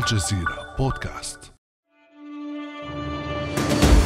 الجزيرة بودكاست.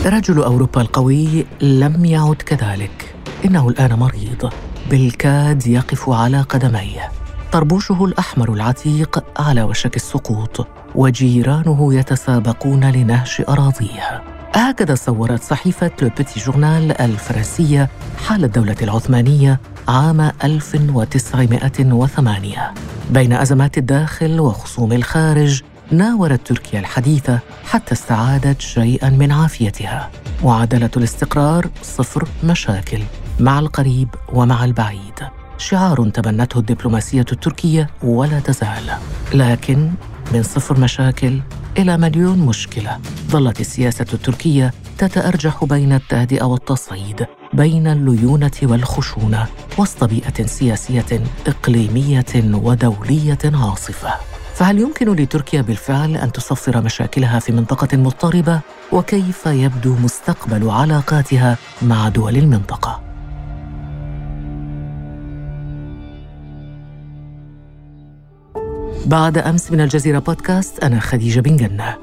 رجل أوروبا القوي لم يعد كذلك. إنه الآن مريض. بالكاد يقف على قدميه. طربوشه الأحمر العتيق على وشك السقوط. وجيرانه يتسابقون لنهش أراضيه. هكذا صورت صحيفة لو بيتي جورنال الفرنسية حال الدولة العثمانية عام 1908 بين أزمات الداخل وخصوم الخارج ناورت تركيا الحديثة حتى استعادت شيئا من عافيتها. معادلة الاستقرار صفر مشاكل مع القريب ومع البعيد. شعار تبنته الدبلوماسية التركية ولا تزال. لكن من صفر مشاكل إلى مليون مشكلة ظلت السياسة التركية تتأرجح بين التهدئة والتصعيد بين الليونة والخشونة وسط بيئة سياسية إقليمية ودولية عاصفة. فهل يمكن لتركيا بالفعل أن تصفر مشاكلها في منطقة مضطربة؟ وكيف يبدو مستقبل علاقاتها مع دول المنطقة؟ بعد أمس من الجزيرة بودكاست أنا خديجة بن جنة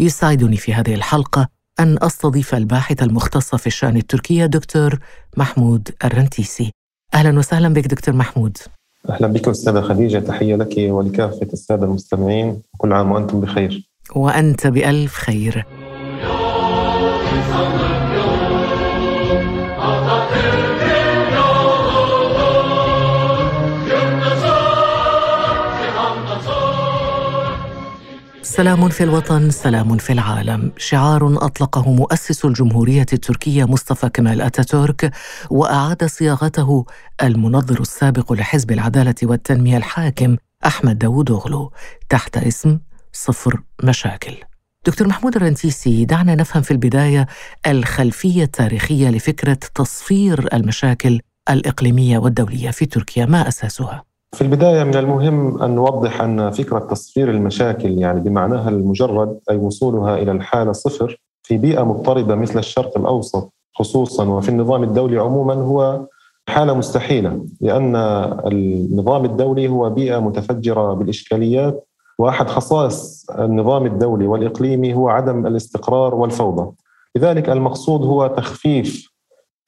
يسعدني في هذه الحلقة أن أستضيف الباحث المختص في الشأن التركية دكتور محمود الرنتيسي. أهلا وسهلا بك دكتور محمود. أهلا بك أستاذة خديجة تحية لك ولكافة السادة المستمعين. كل عام وأنتم بخير. وأنت بألف خير. سلام في الوطن سلام في العالم. شعار أطلقه مؤسس الجمهورية التركية مصطفى كمال أتاتورك وأعاد صياغته المنظر السابق لحزب العدالة والتنمية الحاكم أحمد داوود اوغلو تحت اسم صفر مشاكل. دكتور محمود الرنتيسي دعنا نفهم في البداية الخلفية التاريخية لفكرة تصفير المشاكل الإقليمية والدولية في تركيا. ما أساسها؟ في البداية من المهم أن نوضح أن فكرة تصفير المشاكل يعني بمعناها المجرد أي وصولها إلى الحالة صفر في بيئة مضطربة مثل الشرق الأوسط خصوصا وفي النظام الدولي عموما هو حالة مستحيلة لأن النظام الدولي هو بيئة متفجرة بالإشكاليات وأحد خصائص النظام الدولي والإقليمي هو عدم الاستقرار والفوضى. لذلك المقصود هو تخفيف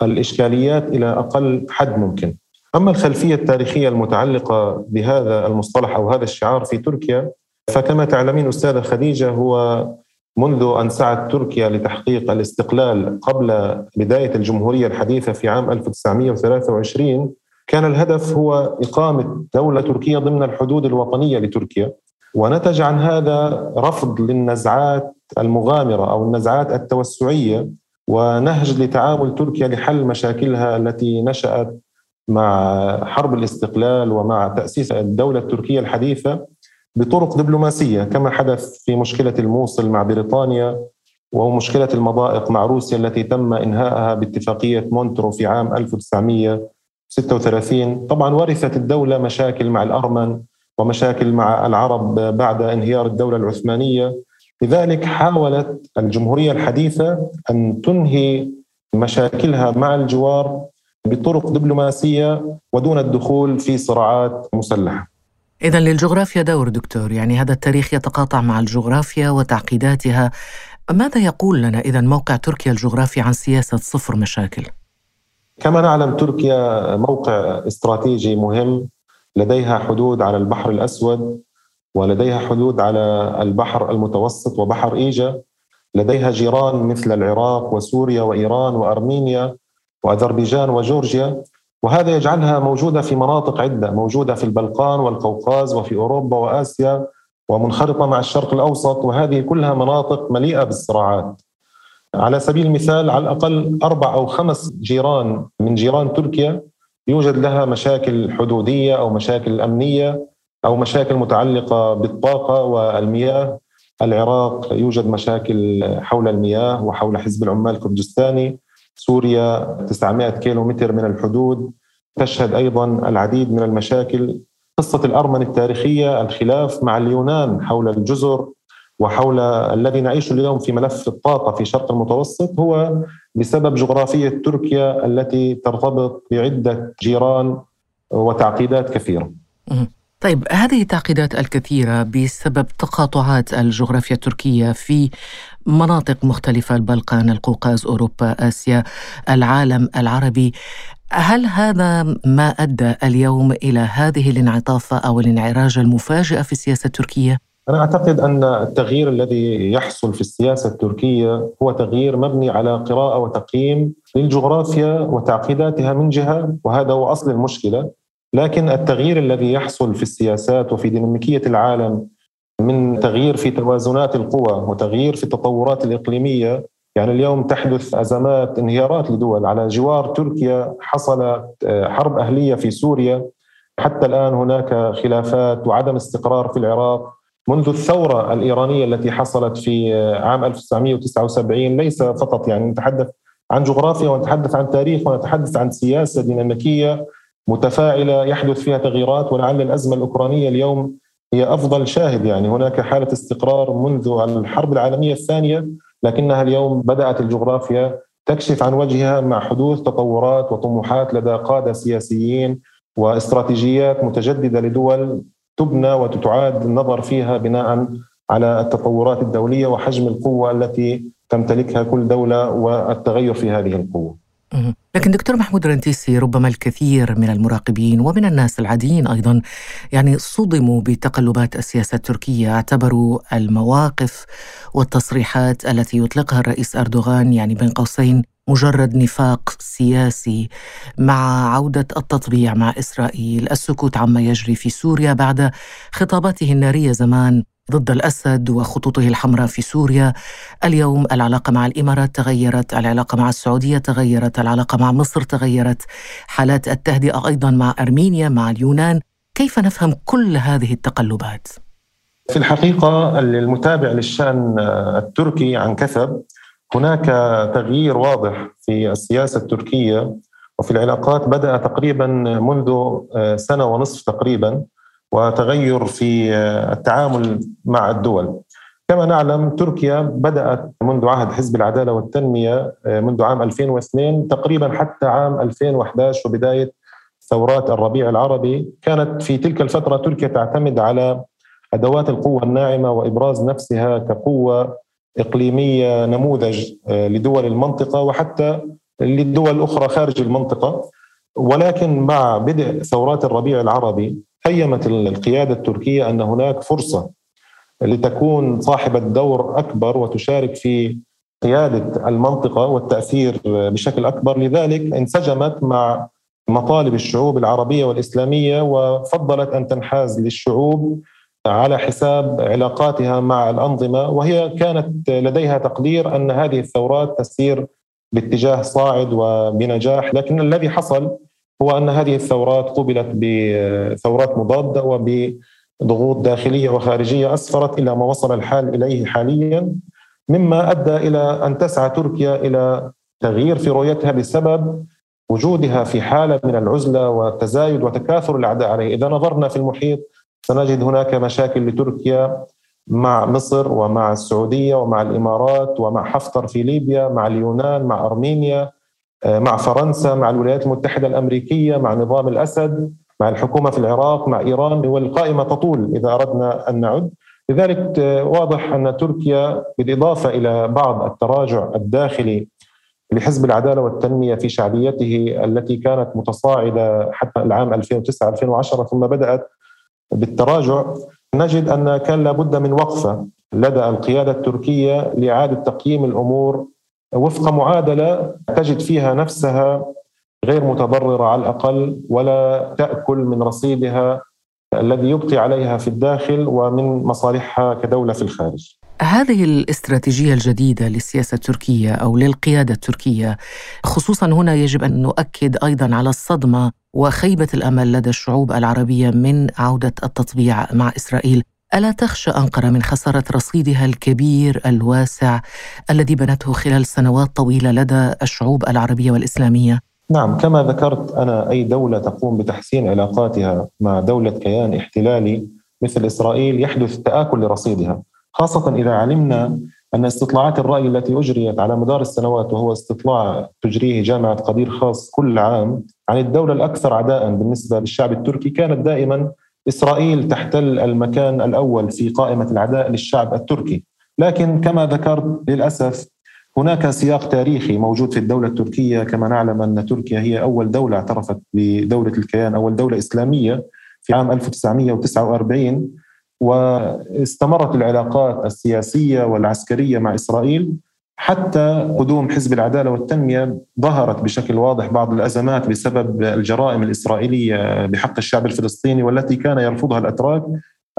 الإشكاليات إلى أقل حد ممكن. أما الخلفية التاريخية المتعلقة بهذا المصطلح أو هذا الشعار في تركيا فكما تعلمين أستاذة خديجة هو منذ أن سعت تركيا لتحقيق الاستقلال قبل بداية الجمهورية الحديثة في عام 1923 كان الهدف هو إقامة دولة تركية ضمن الحدود الوطنية لتركيا. ونتج عن هذا رفض للنزعات المغامرة أو النزعات التوسعية ونهج لتعامل تركيا لحل مشاكلها التي نشأت مع حرب الاستقلال ومع تأسيس الدولة التركية الحديثة بطرق دبلوماسية كما حدث في مشكلة الموصل مع بريطانيا ومشكلة المضائق مع روسيا التي تم إنهائها باتفاقية مونترو في عام 1936 طبعا ورثت الدولة مشاكل مع الأرمن ومشاكل مع العرب بعد انهيار الدولة العثمانية. لذلك حاولت الجمهورية الحديثة أن تنهي مشاكلها مع الجوار بطرق دبلوماسية ودون الدخول في صراعات مسلحة. اذا للجغرافيا دور دكتور، يعني هذا التاريخ يتقاطع مع الجغرافيا وتعقيداتها. ماذا يقول لنا اذا موقع تركيا الجغرافي عن سياسة صفر مشاكل؟ كما نعلم تركيا موقع استراتيجي مهم لديها حدود على البحر الأسود ولديها حدود على البحر المتوسط وبحر إيجا لديها جيران مثل العراق وسوريا وإيران وأرمينيا وأذربيجان وجورجيا وهذا يجعلها موجودة في مناطق عدة موجودة في البلقان والقوقاز وفي أوروبا وآسيا ومنخرطة مع الشرق الأوسط وهذه كلها مناطق مليئة بالصراعات. على سبيل المثال على الأقل أربع أو خمس جيران من جيران تركيا يوجد لها مشاكل حدودية أو مشاكل أمنية أو مشاكل متعلقة بالطاقة والمياه. العراق يوجد مشاكل حول المياه وحول حزب العمال الكردستاني. سوريا 900 كيلو متر من الحدود تشهد أيضا العديد من المشاكل قصة الأرمن التاريخية الخلاف مع اليونان حول الجزر وحول الذي نعيشه اليوم في ملف الطاقة في شرق المتوسط هو بسبب جغرافية تركيا التي ترتبط بعدة جيران وتعقيدات كثيرة. طيب هذه التعقيدات الكثيرة بسبب تقاطعات الجغرافيا التركية في مناطق مختلفة البلقان، القوقاز، أوروبا، آسيا، العالم العربي، هل هذا ما أدى اليوم إلى هذه الانعطافة أو الانعراج المفاجئ في السياسة التركية؟ أنا أعتقد أن التغيير الذي يحصل في السياسة التركية هو تغيير مبني على قراءة وتقييم للجغرافيا وتعقيداتها من جهة وهذا هو أصل المشكلة لكن التغيير الذي يحصل في السياسات وفي ديناميكية العالم من تغيير في توازنات القوى وتغيير في التطورات الإقليمية. يعني اليوم تحدث أزمات انهيارات لدول. على جوار تركيا حصلت حرب أهلية في سوريا. حتى الآن هناك خلافات وعدم استقرار في العراق. منذ الثورة الإيرانية التي حصلت في عام 1979 ليس فقط يعني نتحدث عن جغرافيا ونتحدث عن تاريخ ونتحدث عن سياسة ديناميكية متفاعلة يحدث فيها تغييرات. ولعل الأزمة الأوكرانية اليوم هي أفضل شاهد يعني هناك حالة استقرار منذ الحرب العالمية الثانية لكنها اليوم بدأت الجغرافيا تكشف عن وجهها مع حدوث تطورات وطموحات لدى قادة سياسيين واستراتيجيات متجددة لدول تبنى وتتعاد النظر فيها بناء على التطورات الدولية وحجم القوة التي تمتلكها كل دولة والتغير في هذه القوة. لكن دكتور محمود رنتيسي ربما الكثير من المراقبين ومن الناس العاديين أيضا يعني صدموا بتقلبات السياسة التركية اعتبروا المواقف والتصريحات التي يطلقها الرئيس أردوغان يعني بين قوسين مجرد نفاق سياسي مع عودة التطبيع مع إسرائيل، السكوت عما يجري في سوريا بعد خطاباته النارية زمان ضد الأسد وخطوطه الحمراء في سوريا، اليوم العلاقة مع الإمارات تغيرت، العلاقة مع السعودية تغيرت، العلاقة مع مصر تغيرت، حالات التهدئة أيضا مع أرمينيا، مع اليونان، كيف نفهم كل هذه التقلبات؟ في الحقيقة المتابع للشأن التركي عن كثب هناك تغيير واضح في السياسة التركية وفي العلاقات بدأ تقريبا منذ سنة ونصف تقريبا. وتغير في التعامل مع الدول. كما نعلم تركيا بدأت منذ عهد حزب العدالة والتنمية منذ عام 2002 تقريبا حتى عام 2011 وبدايه ثورات الربيع العربي. كانت في تلك الفترة تركيا تعتمد على أدوات القوة الناعمة وإبراز نفسها كقوة إقليمية نموذج آه، لدول المنطقة وحتى للدول الاخرى خارج المنطقة. ولكن مع بدء ثورات الربيع العربي هيمت القيادة التركية أن هناك فرصة لتكون صاحبة دور أكبر وتشارك في قيادة المنطقة والتأثير بشكل أكبر. لذلك انسجمت مع مطالب الشعوب العربية والإسلامية وفضلت أن تنحاز للشعوب على حساب علاقاتها مع الأنظمة وهي كانت لديها تقدير أن هذه الثورات تسير باتجاه صاعد وبنجاح لكن الذي حصل هو أن هذه الثورات قبلت بثورات مضادة وبضغوط داخلية وخارجية أسفرت إلى ما وصل الحال إليه حاليا مما أدى إلى أن تسعى تركيا إلى تغيير في رؤيتها بسبب وجودها في حالة من العزلة والتزايد وتكاثر الأعداء عليه، إذا نظرنا في المحيط سنجد هناك مشاكل لتركيا مع مصر ومع السعودية ومع الإمارات ومع حفتر في ليبيا مع اليونان مع أرمينيا. مع فرنسا مع الولايات المتحدة الأمريكية مع نظام الأسد مع الحكومة في العراق مع إيران والقائمه تطول إذا أردنا أن نعد. لذلك آه، واضح أن تركيا بالإضافة إلى بعض التراجع الداخلي لحزب العدالة والتنمية في شعبيته التي كانت متصاعدة حتى العام 2009 2010 ثم بدأت بالتراجع نجد أن كان لابد من وقفة لدى القيادة التركية لإعادة تقييم الأمور وفق معادلة تجد فيها نفسها غير متضررة على الأقل ولا تأكل من رصيدها الذي يبقي عليها في الداخل ومن مصالحها كدولة في الخارج. هذه الاستراتيجية الجديدة للسياسة التركية أو للقيادة التركية خصوصا هنا يجب أن نؤكد أيضا على الصدمة وخيبة الأمل لدى الشعوب العربية من عودة التطبيع مع إسرائيل ألا تخشى أنقرة من خسارة رصيدها الكبير الواسع الذي بنته خلال سنوات طويلة لدى الشعوب العربية والإسلامية؟ نعم كما ذكرت أنا أي دولة تقوم بتحسين علاقاتها مع دولة كيان احتلالي مثل إسرائيل يحدث تآكل لرصيدها خاصة إذا علمنا أن استطلاعات الرأي التي أجريت على مدار السنوات وهو استطلاع تجريه جامعة قدير خاص كل عام عن الدولة الأكثر عداء بالنسبة للشعب التركي كانت دائما إسرائيل تحتل المكان الأول في قائمة العداء للشعب التركي. لكن كما ذكرت للأسف هناك سياق تاريخي موجود في الدولة التركية. كما نعلم أن تركيا هي أول دولة اعترفت بدولة الكيان أول دولة إسلامية في عام 1949 واستمرت العلاقات السياسية والعسكرية مع إسرائيل. حتى قدوم حزب العدالة والتنمية ظهرت بشكل واضح بعض الأزمات بسبب الجرائم الإسرائيلية بحق الشعب الفلسطيني والتي كان يرفضها الأتراك.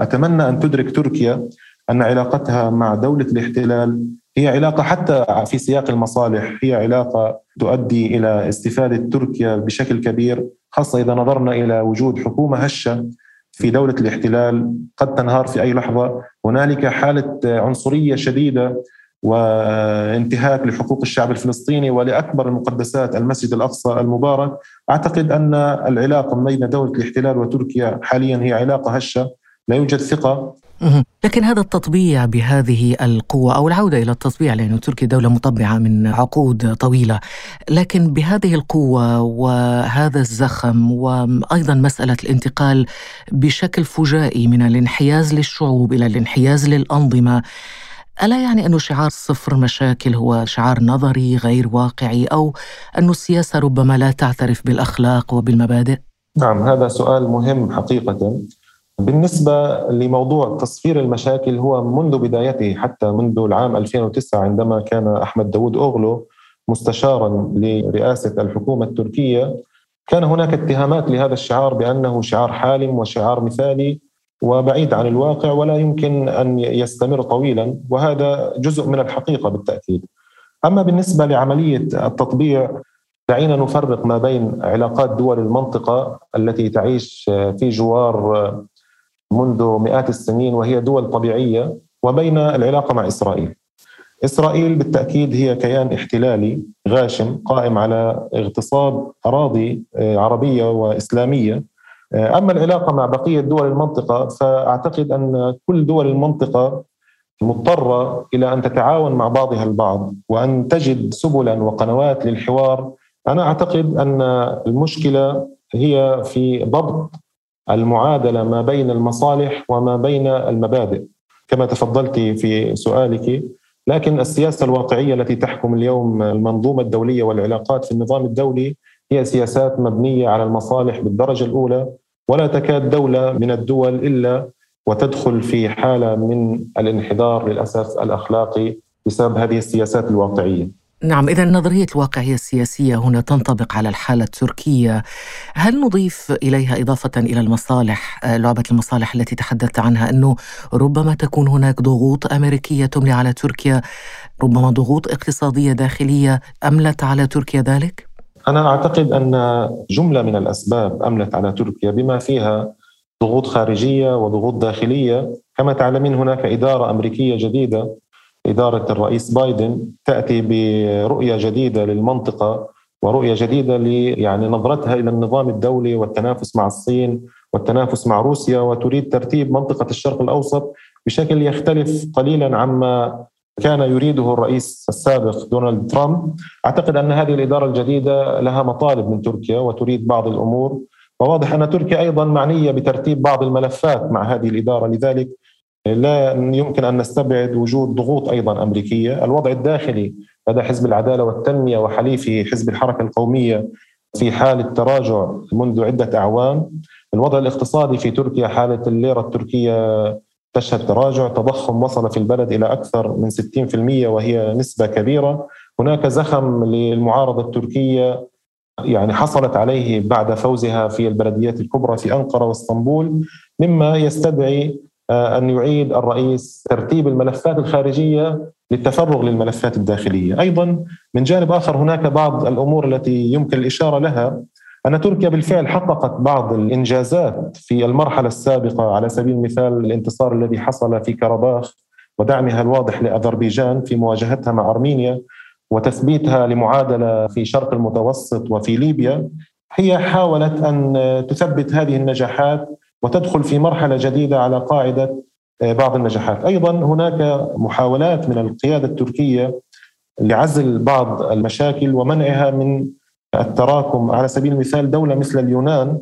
أتمنى أن تدرك تركيا أن علاقتها مع دولة الاحتلال هي علاقة حتى في سياق المصالح هي علاقة تؤدي إلى استفادة تركيا بشكل كبير خاصة إذا نظرنا إلى وجود حكومة هشة في دولة الاحتلال قد تنهار في أي لحظة. هنالك حالة عنصرية شديدة وانتهاك لحقوق الشعب الفلسطيني ولأكبر المقدسات المسجد الأقصى المبارك. أعتقد أن العلاقة بين دولة الاحتلال وتركيا حاليا هي علاقة هشة لا يوجد ثقة. لكن هذا التطبيع بهذه القوة أو العودة إلى التطبيع لأن تركيا دولة مطبعة من عقود طويلة لكن بهذه القوة وهذا الزخم وأيضا مسألة الانتقال بشكل فجائي من الانحياز للشعوب إلى الانحياز للأنظمة ألا يعني أن شعار صفر مشاكل هو شعار نظري غير واقعي أو أن السياسة ربما لا تعترف بالأخلاق وبالمبادئ؟ نعم هذا سؤال مهم حقيقة بالنسبة لموضوع تصفير المشاكل هو منذ بدايته حتى منذ العام 2009 عندما كان أحمد داود أوغلو مستشارا لرئاسة الحكومة التركية كان هناك اتهامات لهذا الشعار بأنه شعار حالم وشعار مثالي وبعيد عن الواقع ولا يمكن أن يستمر طويلا وهذا جزء من الحقيقة بالتأكيد أما بالنسبة لعملية التطبيع دعينا نفرق ما بين علاقات دول المنطقة التي تعيش في جوار منذ مئات السنين وهي دول طبيعية وبين العلاقة مع إسرائيل. إسرائيل بالتأكيد هي كيان احتلالي غاشم قائم على اغتصاب أراضي عربية وإسلامية. آه، أما العلاقة مع بقية دول المنطقة فأعتقد أن كل دول المنطقة مضطرة إلى أن تتعاون مع بعضها البعض وأن تجد سبلا وقنوات للحوار. أنا أعتقد أن المشكلة هي في ضبط المعادلة ما بين المصالح وما بين المبادئ كما تفضلت في سؤالك لكن السياسة الواقعية التي تحكم اليوم المنظومة الدولية والعلاقات في النظام الدولي هي سياسات مبنية على المصالح بالدرجة الأولى ولا تكاد دولة من الدول إلا وتدخل في حالة من الانحدار للاسف الأخلاقي بسبب هذه السياسات الواقعية. نعم إذا نظرية الواقعية السياسية هنا تنطبق على الحالة التركية هل نضيف إليها إضافة إلى المصالح آه، لعبة المصالح التي تحدثت عنها أنه ربما تكون هناك ضغوط أمريكية تملي على تركيا ربما ضغوط اقتصادية داخلية أملت على تركيا ذلك؟ أنا أعتقد أن جملة من الأسباب أملت على تركيا بما فيها ضغوط خارجية وضغوط داخلية. كما تعلمين هناك إدارة أمريكية جديدة إدارة الرئيس بايدن تأتي برؤية جديدة للمنطقة ورؤية جديدة يعني نظرتها إلى النظام الدولي والتنافس مع الصين والتنافس مع روسيا وتريد ترتيب منطقة الشرق الأوسط بشكل يختلف قليلا عما كان يريده الرئيس السابق دونالد ترامب. أعتقد أن هذه الإدارة الجديدة لها مطالب من تركيا وتريد بعض الأمور وواضح أن تركيا أيضا معنية بترتيب بعض الملفات مع هذه الإدارة. لذلك لا يمكن أن نستبعد وجود ضغوط أيضا أمريكية، الوضع الداخلي لدى حزب العدالة والتنمية وحليفه حزب الحركة القومية في حاله تراجع منذ عدة أعوام، الوضع الاقتصادي في تركيا حالة الليرة التركية تشهد تراجع، تضخم وصل في البلد إلى أكثر من 60% وهي نسبة كبيرة، هناك زخم للمعارضة التركية يعني حصلت عليه بعد فوزها في البلديات الكبرى في أنقرة وإسطنبول مما يستدعي آه، أن يعيد الرئيس ترتيب الملفات الخارجية للتفرغ للملفات الداخلية، أيضا من جانب آخر هناك بعض الأمور التي يمكن الإشارة لها أن تركيا بالفعل حققت بعض الإنجازات في المرحلة السابقة على سبيل المثال الانتصار الذي حصل في كرباخ ودعمها الواضح لأذربيجان في مواجهتها مع أرمينيا وتثبيتها لمعادلة في شرق المتوسط وفي ليبيا. هي حاولت أن تثبت هذه النجاحات وتدخل في مرحلة جديدة على قاعدة بعض النجاحات. أيضا هناك محاولات من القيادة التركية لعزل بعض المشاكل ومنعها من التراكم على سبيل المثال دولة مثل اليونان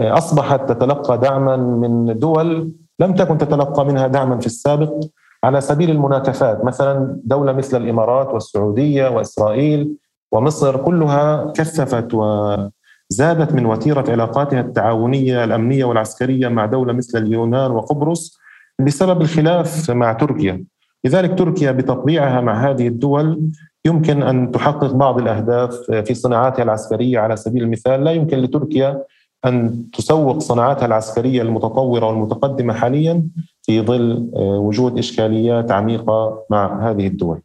أصبحت تتلقى دعما من دول لم تكن تتلقى منها دعما في السابق على سبيل المناكفات. مثلا دولة مثل الإمارات والسعودية وإسرائيل ومصر كلها كثفت وزادت من وتيرة علاقاتها التعاونية الأمنية والعسكرية مع دولة مثل اليونان وقبرص بسبب الخلاف مع تركيا. لذلك تركيا بتطبيعها مع هذه الدول يمكن أن تحقق بعض الأهداف في صناعاتها العسكرية على سبيل المثال لا يمكن لتركيا أن تسوق صناعاتها العسكرية المتطورة والمتقدمة حاليا في ظل وجود إشكاليات عميقة مع هذه الدول.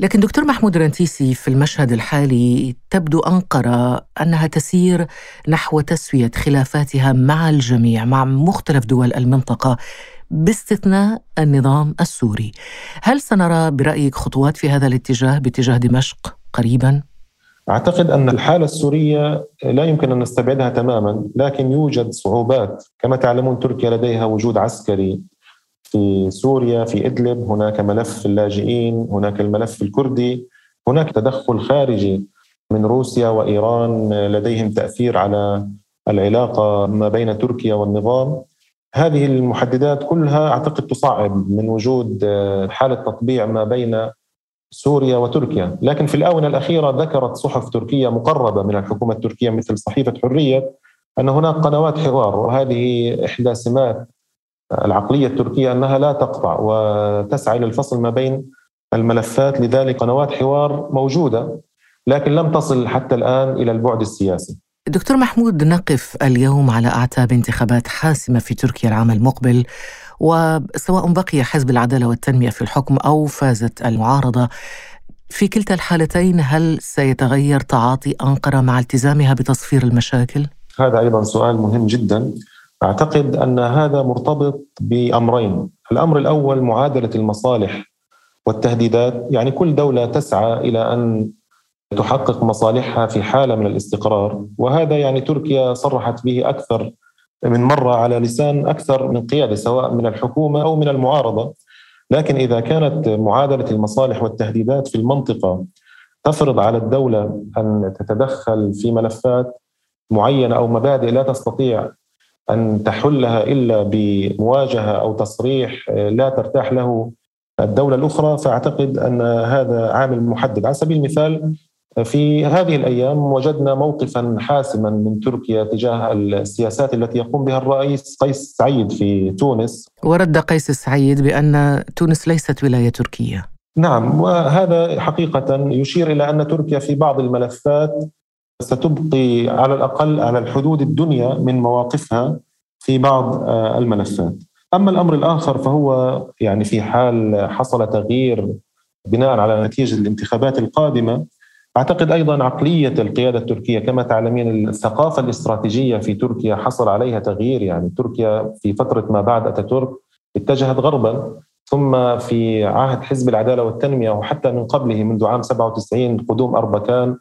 لكن دكتور محمود رنتيسي في المشهد الحالي تبدو أنقرة أنها تسير نحو تسوية خلافاتها مع الجميع مع مختلف دول المنطقة باستثناء النظام السوري. هل سنرى برأيك خطوات في هذا الاتجاه باتجاه دمشق قريبا؟ أعتقد أن الحالة السورية لا يمكن أن نستبعدها تماما لكن يوجد صعوبات. كما تعلمون تركيا لديها وجود عسكري في سوريا في إدلب هناك ملف اللاجئين هناك الملف الكردي هناك تدخل خارجي من روسيا وإيران لديهم تأثير على العلاقة ما بين تركيا والنظام. هذه المحددات كلها أعتقد تصعب من وجود آه، حالة تطبيع ما بين سوريا وتركيا، لكن في الآونة الأخيرة ذكرت صحف تركية مقربة من الحكومة التركية مثل صحيفة حرية أن هناك قنوات حوار وهذه إحدى سمات العقلية التركية أنها لا تقطع وتسعى إلى الفصل ما بين الملفات لذلك قنوات حوار موجودة لكن لم تصل حتى الآن إلى البعد السياسي. دكتور محمود نقف اليوم على اعتاب انتخابات حاسمة في تركيا العام المقبل وسواء بقي حزب العدالة والتنمية في الحكم أو فازت المعارضة في كلتا الحالتين هل سيتغير تعاطي أنقرة مع التزامها بتصفير المشاكل؟ هذا أيضا سؤال مهم جدا. أعتقد أن هذا مرتبط بأمرين، الأمر الأول معادلة المصالح والتهديدات، يعني كل دولة تسعى إلى أن تحقق مصالحها في حالة من الاستقرار وهذا يعني تركيا صرحت به أكثر من مرة على لسان أكثر من قيادة سواء من الحكومة أو من المعارضة. لكن إذا كانت معادلة المصالح والتهديدات في المنطقة تفرض على الدولة أن تتدخل في ملفات معينة أو مبادئ لا تستطيع أن تحلها إلا بمواجهة أو تصريح لا ترتاح له الدولة الأخرى فأعتقد أن هذا عامل محدد. على سبيل المثال في هذه الأيام وجدنا موقفا حاسما من تركيا تجاه السياسات التي يقوم بها الرئيس قيس سعيد في تونس ورد قيس سعيد بأن تونس ليست ولاية تركية نعم وهذا حقيقة يشير إلى أن تركيا في بعض الملفات ستبقي على الأقل على الحدود الدنيا من مواقفها في بعض آه، الملفات. أما الأمر الآخر فهو يعني في حال حصل تغيير بناء على نتيجة الانتخابات القادمة أعتقد أيضا عقلية القيادة التركية كما تعلمين الثقافة الاستراتيجية في تركيا حصل عليها تغيير. يعني تركيا في فترة ما بعد أتاتورك اتجهت غربا ثم في عهد حزب العدالة والتنمية وحتى من قبله منذ عام 97 قدوم أربكان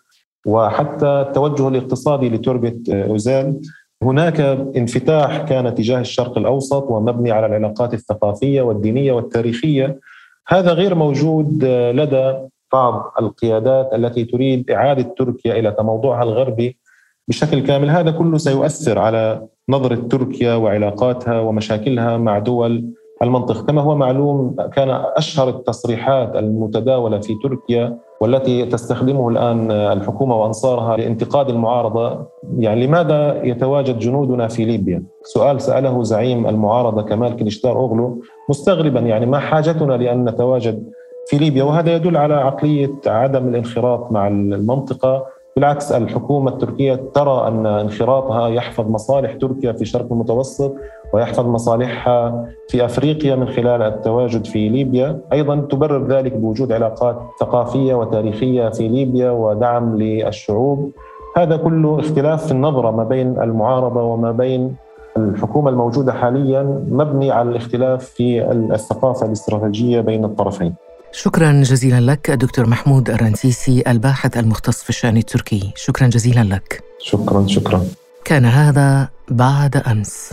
وحتى التوجه الاقتصادي لتوربت اوزال هناك انفتاح كان تجاه الشرق الأوسط ومبني على العلاقات الثقافية والدينية والتاريخية. هذا غير موجود لدى بعض القيادات التي تريد إعادة تركيا إلى تموضعها الغربي بشكل كامل هذا كله سيؤثر على نظرة تركيا وعلاقاتها ومشاكلها مع دول المنطقة كما هو معلوم كان أشهر التصريحات المتداولة في تركيا والتي تستخدمه الآن الحكومة وأنصارها لانتقاد المعارضة يعني لماذا يتواجد جنودنا في ليبيا؟ سؤال سأله زعيم المعارضة كمال كليشتار اوغلو مستغربا يعني ما حاجتنا لأن نتواجد في ليبيا وهذا يدل على عقلية عدم الانخراط مع المنطقة بالعكس الحكومة التركية ترى أن انخراطها يحفظ مصالح تركيا في الشرق المتوسط ويحفظ مصالحها في أفريقيا من خلال التواجد في ليبيا، أيضا تبرر ذلك بوجود علاقات ثقافية وتاريخية في ليبيا ودعم للشعوب. هذا كله اختلاف في النظرة ما بين المعارضة وما بين الحكومة الموجودة حاليا مبني على الاختلاف في الثقافة الاستراتيجية بين الطرفين. شكرا جزيلا لك دكتور محمود الرنسيسي الباحث المختص في الشأن التركي. شكرا جزيلا لك. شكرا شكرا. كان هذا بعد أمس.